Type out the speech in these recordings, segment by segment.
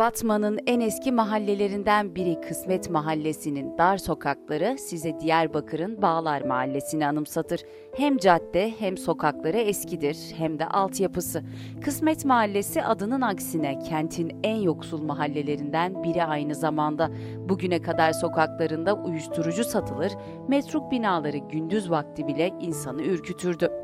Batman'ın en eski mahallelerinden biri Kısmet Mahallesi'nin dar sokakları size Diyarbakır'ın Bağlar Mahallesi'ni anımsatır. Hem cadde hem sokakları eskidir hem de altyapısı. Kısmet Mahallesi adının aksine kentin en yoksul mahallelerinden biri aynı zamanda. Bugüne kadar sokaklarında uyuşturucu satılır, metruk binaları gündüz vakti bile insanı ürkütürdü.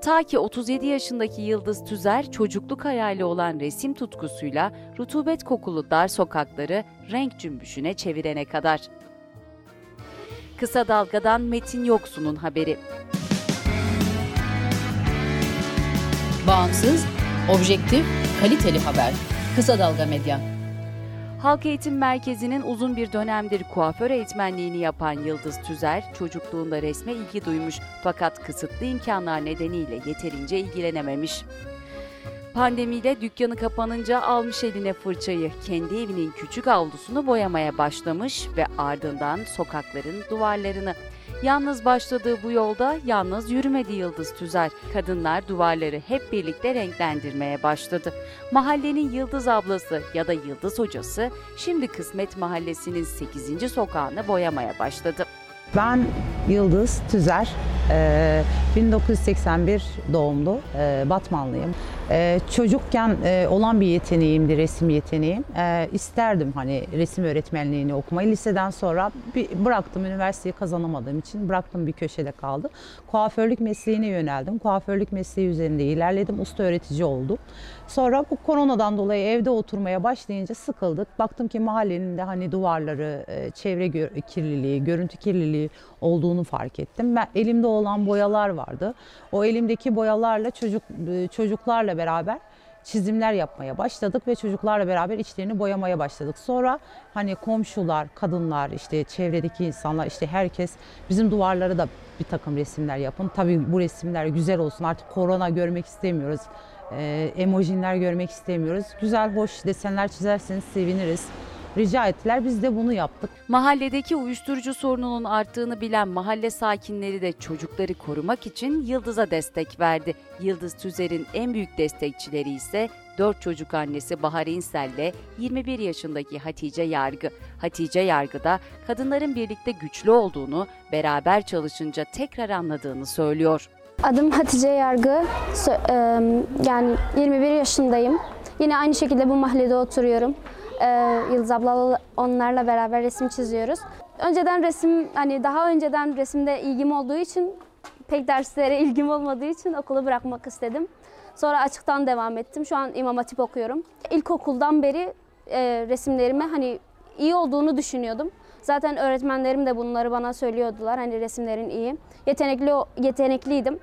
Ta ki 37 yaşındaki Yıldız Tüzer çocukluk hayali olan resim tutkusuyla rutubet kokulu dar sokakları renk cümbüşüne çevirene kadar. Kısa Dalga'dan Metin Yoksu'nun haberi. Bağımsız, objektif, kaliteli haber. Kısa Dalga Medya. Halk Eğitim Merkezi'nin uzun bir dönemdir kuaför eğitmenliğini yapan Yıldız Tüzer, çocukluğunda resme ilgi duymuş fakat kısıtlı imkanlar nedeniyle yeterince ilgilenememiş. Pandemiyle dükkanı kapanınca almış eline fırçayı, kendi evinin küçük avlusunu boyamaya başlamış ve ardından sokakların duvarlarını. Yalnız başladığı bu yolda yalnız yürümedi Yıldız Tüzer. Kadınlar duvarları hep birlikte renklendirmeye başladı. Mahallenin Yıldız ablası ya da Yıldız hocası şimdi Kısmet Mahallesi'nin 8. sokağını boyamaya başladı. Ben Yıldız Tüzer, e, 1981 doğumlu, Batmanlıyım. E, çocukken e, olan bir yeteneğimdi, resim yeteneğim. E, isterdim hani resim öğretmenliğini okumayı. Liseden sonra bir, bıraktım, üniversiteyi kazanamadığım için bıraktım bir köşede kaldı. Kuaförlük mesleğine yöneldim. Kuaförlük mesleği üzerinde ilerledim, usta öğretici oldum. Sonra bu koronadan dolayı evde oturmaya başlayınca sıkıldık. Baktım ki mahallenin de hani duvarları, e, çevre gö- kirliliği, görüntü kirliliği olduğunu fark ettim. Ben elimde olan boyalar vardı. O elimdeki boyalarla çocuk e, çocuklarla beraber çizimler yapmaya başladık ve çocuklarla beraber içlerini boyamaya başladık. Sonra hani komşular, kadınlar, işte çevredeki insanlar, işte herkes bizim duvarlara da bir takım resimler yapın. Tabii bu resimler güzel olsun. Artık korona görmek istemiyoruz. Ee, emojinler görmek istemiyoruz. Güzel, hoş desenler çizerseniz seviniriz. Rica ettiler. Biz de bunu yaptık. Mahalledeki uyuşturucu sorununun arttığını bilen mahalle sakinleri de çocukları korumak için Yıldız'a destek verdi. Yıldız Tüzer'in en büyük destekçileri ise 4 çocuk annesi Bahar İnsel ile 21 yaşındaki Hatice Yargı. Hatice Yargı da kadınların birlikte güçlü olduğunu, beraber çalışınca tekrar anladığını söylüyor. Adım Hatice Yargı. Yani 21 yaşındayım. Yine aynı şekilde bu mahallede oturuyorum. Eee, Yıldız abla onlarla beraber resim çiziyoruz. Önceden resim hani daha önceden resimde ilgim olduğu için pek derslere ilgim olmadığı için okulu bırakmak istedim. Sonra açıktan devam ettim. Şu an İmam Hatip okuyorum. İlkokuldan beri eee, resimlerime hani iyi olduğunu düşünüyordum. Zaten öğretmenlerim de bunları bana söylüyordular. Hani resimlerin iyi. Yetenekli yetenekliydim.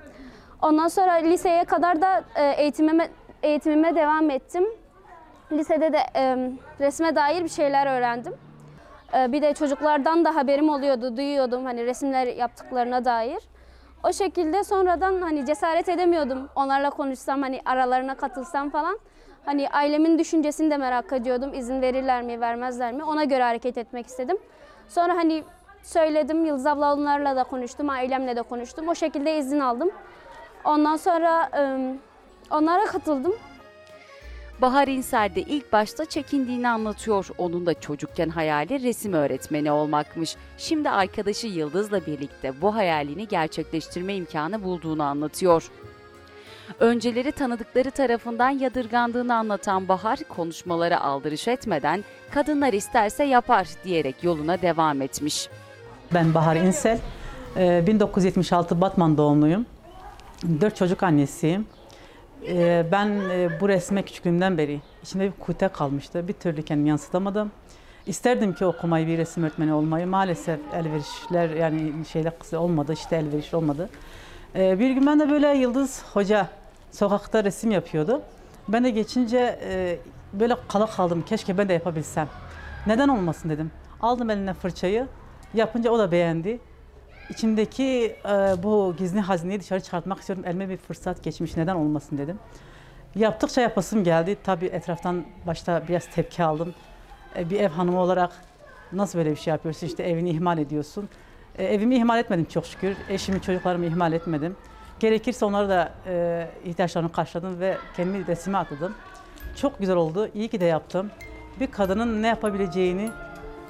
Ondan sonra liseye kadar da e, eğitimime eğitimime devam ettim. Lisede de e, resme dair bir şeyler öğrendim. E, bir de çocuklardan da haberim oluyordu, duyuyordum hani resimler yaptıklarına dair. O şekilde sonradan hani cesaret edemiyordum. Onlarla konuşsam hani aralarına katılsam falan. Hani ailemin düşüncesini de merak ediyordum. İzin verirler mi, vermezler mi? Ona göre hareket etmek istedim. Sonra hani söyledim, Yıldız abla onlarla da konuştum, ailemle de konuştum. O şekilde izin aldım. Ondan sonra onlara katıldım. Bahar İnser de ilk başta çekindiğini anlatıyor. Onun da çocukken hayali resim öğretmeni olmakmış. Şimdi arkadaşı Yıldız'la birlikte bu hayalini gerçekleştirme imkanı bulduğunu anlatıyor. Önceleri tanıdıkları tarafından yadırgandığını anlatan Bahar, konuşmalara aldırış etmeden kadınlar isterse yapar diyerek yoluna devam etmiş. Ben Bahar İnsel. Ee, 1976 Batman doğumluyum. Dört çocuk annesiyim. Ee, Ben e, bu resme küçüklüğümden beri içimde bir kuyte kalmıştı. Bir türlü kendimi yansıtamadım. İsterdim ki okumayı, bir resim öğretmeni olmayı. Maalesef elverişler yani şeyler kısa olmadı, işte elverişli olmadı. Ee, Bir gün ben de böyle Yıldız Hoca sokakta resim yapıyordu. Ben de geçince e, böyle kala kaldım. Keşke ben de yapabilsem. Neden olmasın dedim. Aldım eline fırçayı. Yapınca o da beğendi. İçimdeki e, bu gizli hazineyi dışarı çıkartmak istiyorum. Elime bir fırsat geçmiş neden olmasın dedim. Yaptıkça yapasım geldi. Tabii etraftan başta biraz tepki aldım. E, bir ev hanımı olarak nasıl böyle bir şey yapıyorsun? İşte evini ihmal ediyorsun. E, evimi ihmal etmedim çok şükür. Eşimi, çocuklarımı ihmal etmedim. Gerekirse onları da e, ihtiyaçlarını karşıladım ve kendimi resime atadım. Çok güzel oldu. İyi ki de yaptım. Bir kadının ne yapabileceğini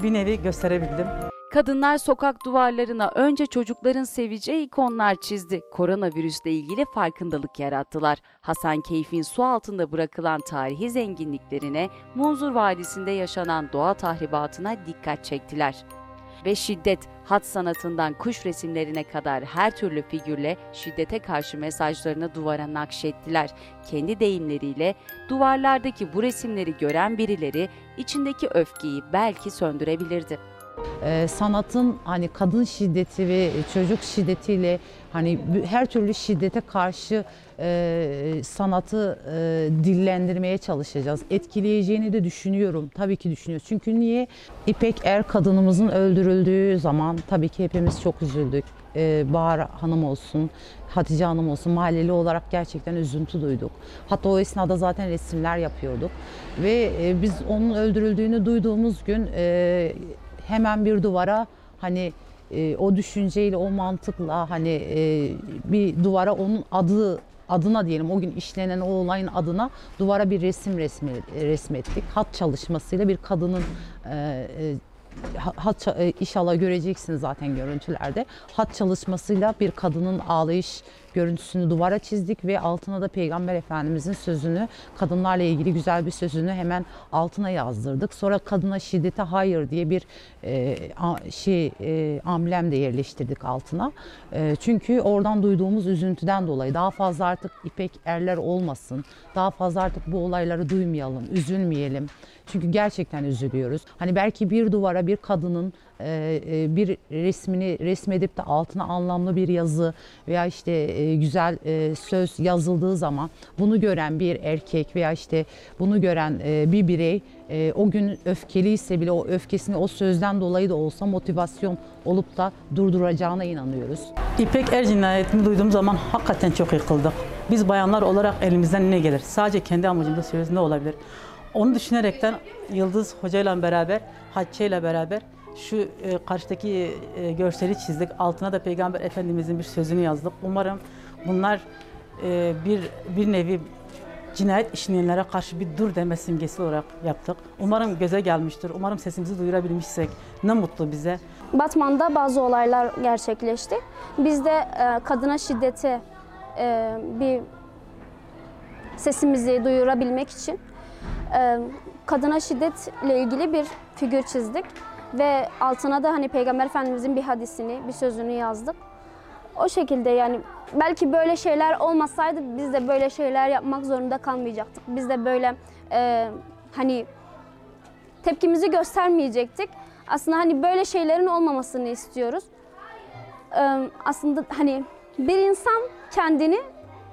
bir nevi gösterebildim. Kadınlar sokak duvarlarına önce çocukların seveceği ikonlar çizdi. Koronavirüsle ilgili farkındalık yarattılar. Hasan Keyf'in su altında bırakılan tarihi zenginliklerine, Munzur Vadisi'nde yaşanan doğa tahribatına dikkat çektiler. Ve şiddet, hat sanatından kuş resimlerine kadar her türlü figürle şiddete karşı mesajlarını duvara nakşettiler. Kendi deyimleriyle duvarlardaki bu resimleri gören birileri içindeki öfkeyi belki söndürebilirdi. Ee, sanatın hani kadın şiddeti ve çocuk şiddetiyle hani her türlü şiddete karşı e, sanatı e, dillendirmeye çalışacağız. Etkileyeceğini de düşünüyorum. Tabii ki düşünüyoruz. Çünkü niye? İpek Er kadınımızın öldürüldüğü zaman tabii ki hepimiz çok üzüldük. Ee, Bahar Hanım olsun, Hatice Hanım olsun mahalleli olarak gerçekten üzüntü duyduk. Hatta o esnada zaten resimler yapıyorduk. Ve e, biz onun öldürüldüğünü duyduğumuz gün e, hemen bir duvara hani e, o düşünceyle o mantıkla hani e, bir duvara onun adı adına diyelim o gün işlenen o olayın adına duvara bir resim resmi resmettik. Hat çalışmasıyla bir kadının e, e, ha- hat e, inşallah göreceksiniz zaten görüntülerde. Hat çalışmasıyla bir kadının ağlayış görüntüsünü duvara çizdik ve altına da Peygamber Efendimizin sözünü, kadınlarla ilgili güzel bir sözünü hemen altına yazdırdık. Sonra kadına şiddete hayır diye bir e, a- şey e, amblem de yerleştirdik altına. E, çünkü oradan duyduğumuz üzüntüden dolayı daha fazla artık İpek erler olmasın. Daha fazla artık bu olayları duymayalım, üzülmeyelim. Çünkü gerçekten üzülüyoruz. Hani belki bir duvara bir kadının e, e, bir resmini resmedip de altına anlamlı bir yazı veya işte e, güzel söz yazıldığı zaman bunu gören bir erkek veya işte bunu gören bir birey o gün öfkeliyse bile o öfkesini o sözden dolayı da olsa motivasyon olup da durduracağına inanıyoruz. İpek Er cinayetini duyduğum zaman hakikaten çok yıkıldık. Biz bayanlar olarak elimizden ne gelir? Sadece kendi amacımda söylüyoruz ne olabilir? Onu düşünerekten Yıldız Hoca ile beraber, Hatice ile beraber şu e, karşıdaki e, görseli çizdik. Altına da Peygamber Efendimizin bir sözünü yazdık. Umarım bunlar e, bir bir nevi cinayet işleyenlere karşı bir dur deme simgesi olarak yaptık. Umarım göze gelmiştir. Umarım sesimizi duyurabilmişsek ne mutlu bize. Batman'da bazı olaylar gerçekleşti. Biz de e, kadına şiddeti e, bir sesimizi duyurabilmek için kadına şiddetle ilgili bir figür çizdik ve altına da hani Peygamber Efendimizin bir hadisini, bir sözünü yazdık. O şekilde yani belki böyle şeyler olmasaydı biz de böyle şeyler yapmak zorunda kalmayacaktık. Biz de böyle e, hani tepkimizi göstermeyecektik. Aslında hani böyle şeylerin olmamasını istiyoruz. Ee, aslında hani bir insan kendini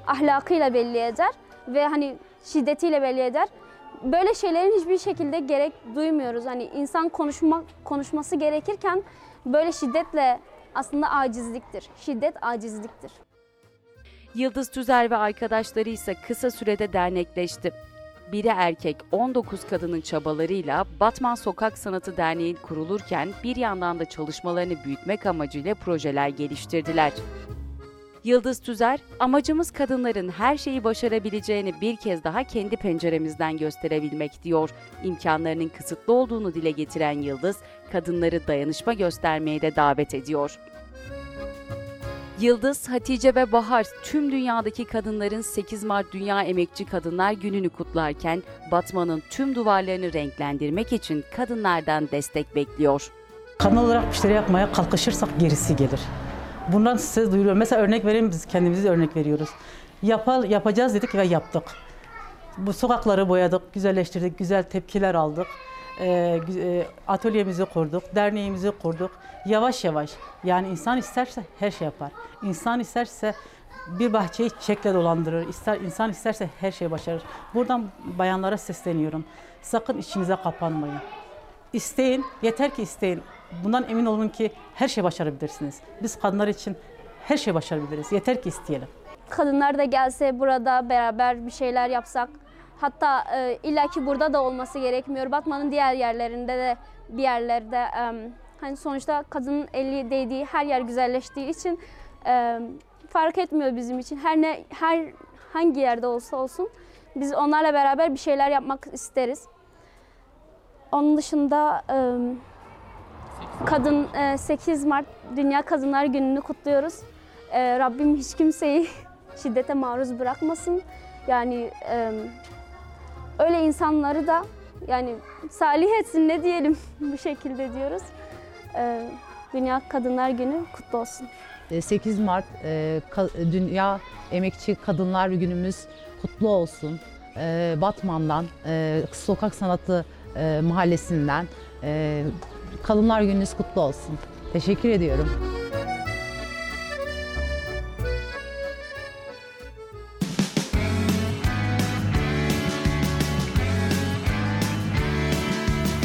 ahlakıyla belli eder ve hani şiddetiyle belli eder. Böyle şeylerin hiçbir şekilde gerek duymuyoruz. Hani insan konuşma konuşması gerekirken böyle şiddetle aslında acizliktir. Şiddet acizliktir. Yıldız Tüzer ve arkadaşları ise kısa sürede dernekleşti. Biri erkek 19 kadının çabalarıyla Batman Sokak Sanatı Derneği kurulurken bir yandan da çalışmalarını büyütmek amacıyla projeler geliştirdiler. Yıldız Tüzer, amacımız kadınların her şeyi başarabileceğini bir kez daha kendi penceremizden gösterebilmek diyor. İmkanlarının kısıtlı olduğunu dile getiren Yıldız, kadınları dayanışma göstermeye de davet ediyor. Yıldız, Hatice ve Bahar tüm dünyadaki kadınların 8 Mart Dünya Emekçi Kadınlar Günü'nü kutlarken Batman'ın tüm duvarlarını renklendirmek için kadınlardan destek bekliyor. Kadın olarak bir şeyler yapmaya kalkışırsak gerisi gelir. Bundan size duyuruyorum. Mesela örnek vereyim biz kendimizi örnek veriyoruz. Yapal, yapacağız dedik ve yaptık. Bu sokakları boyadık, güzelleştirdik, güzel tepkiler aldık. Ee, e, atölyemizi kurduk, derneğimizi kurduk. Yavaş yavaş yani insan isterse her şey yapar. İnsan isterse bir bahçeyi çiçekle dolandırır. İster, insan isterse her şeyi başarır. Buradan bayanlara sesleniyorum. Sakın içinize kapanmayın. İsteyin, yeter ki isteyin. Bundan emin olun ki her şey başarabilirsiniz. Biz kadınlar için her şey başarabiliriz. Yeter ki isteyelim. Kadınlar da gelse burada beraber bir şeyler yapsak. Hatta e, illaki burada da olması gerekmiyor. Batman'ın diğer yerlerinde de bir yerlerde e, hani sonuçta kadının eli değdiği her yer güzelleştiği için e, fark etmiyor bizim için. Her ne her hangi yerde olsa olsun biz onlarla beraber bir şeyler yapmak isteriz. Onun dışında e, kadın e, 8 Mart Dünya Kadınlar Günü'nü kutluyoruz. E, Rabbim hiç kimseyi şiddete maruz bırakmasın. Yani e, öyle insanları da yani salih etsin ne diyelim bu şekilde diyoruz. E, Dünya Kadınlar Günü kutlu olsun. E, 8 Mart e, Dünya Emekçi Kadınlar Günümüz kutlu olsun. E, Batman'dan, e, Sokak Sanatı e, Mahallesi'nden e, Kadınlar Gününüz kutlu olsun. Teşekkür ediyorum.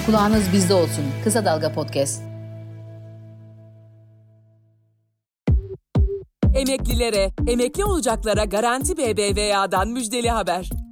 Kulağınız bizde olsun. Kısa Dalga Podcast. Emeklilere, emekli olacaklara Garanti BBVA'dan müjdeli haber.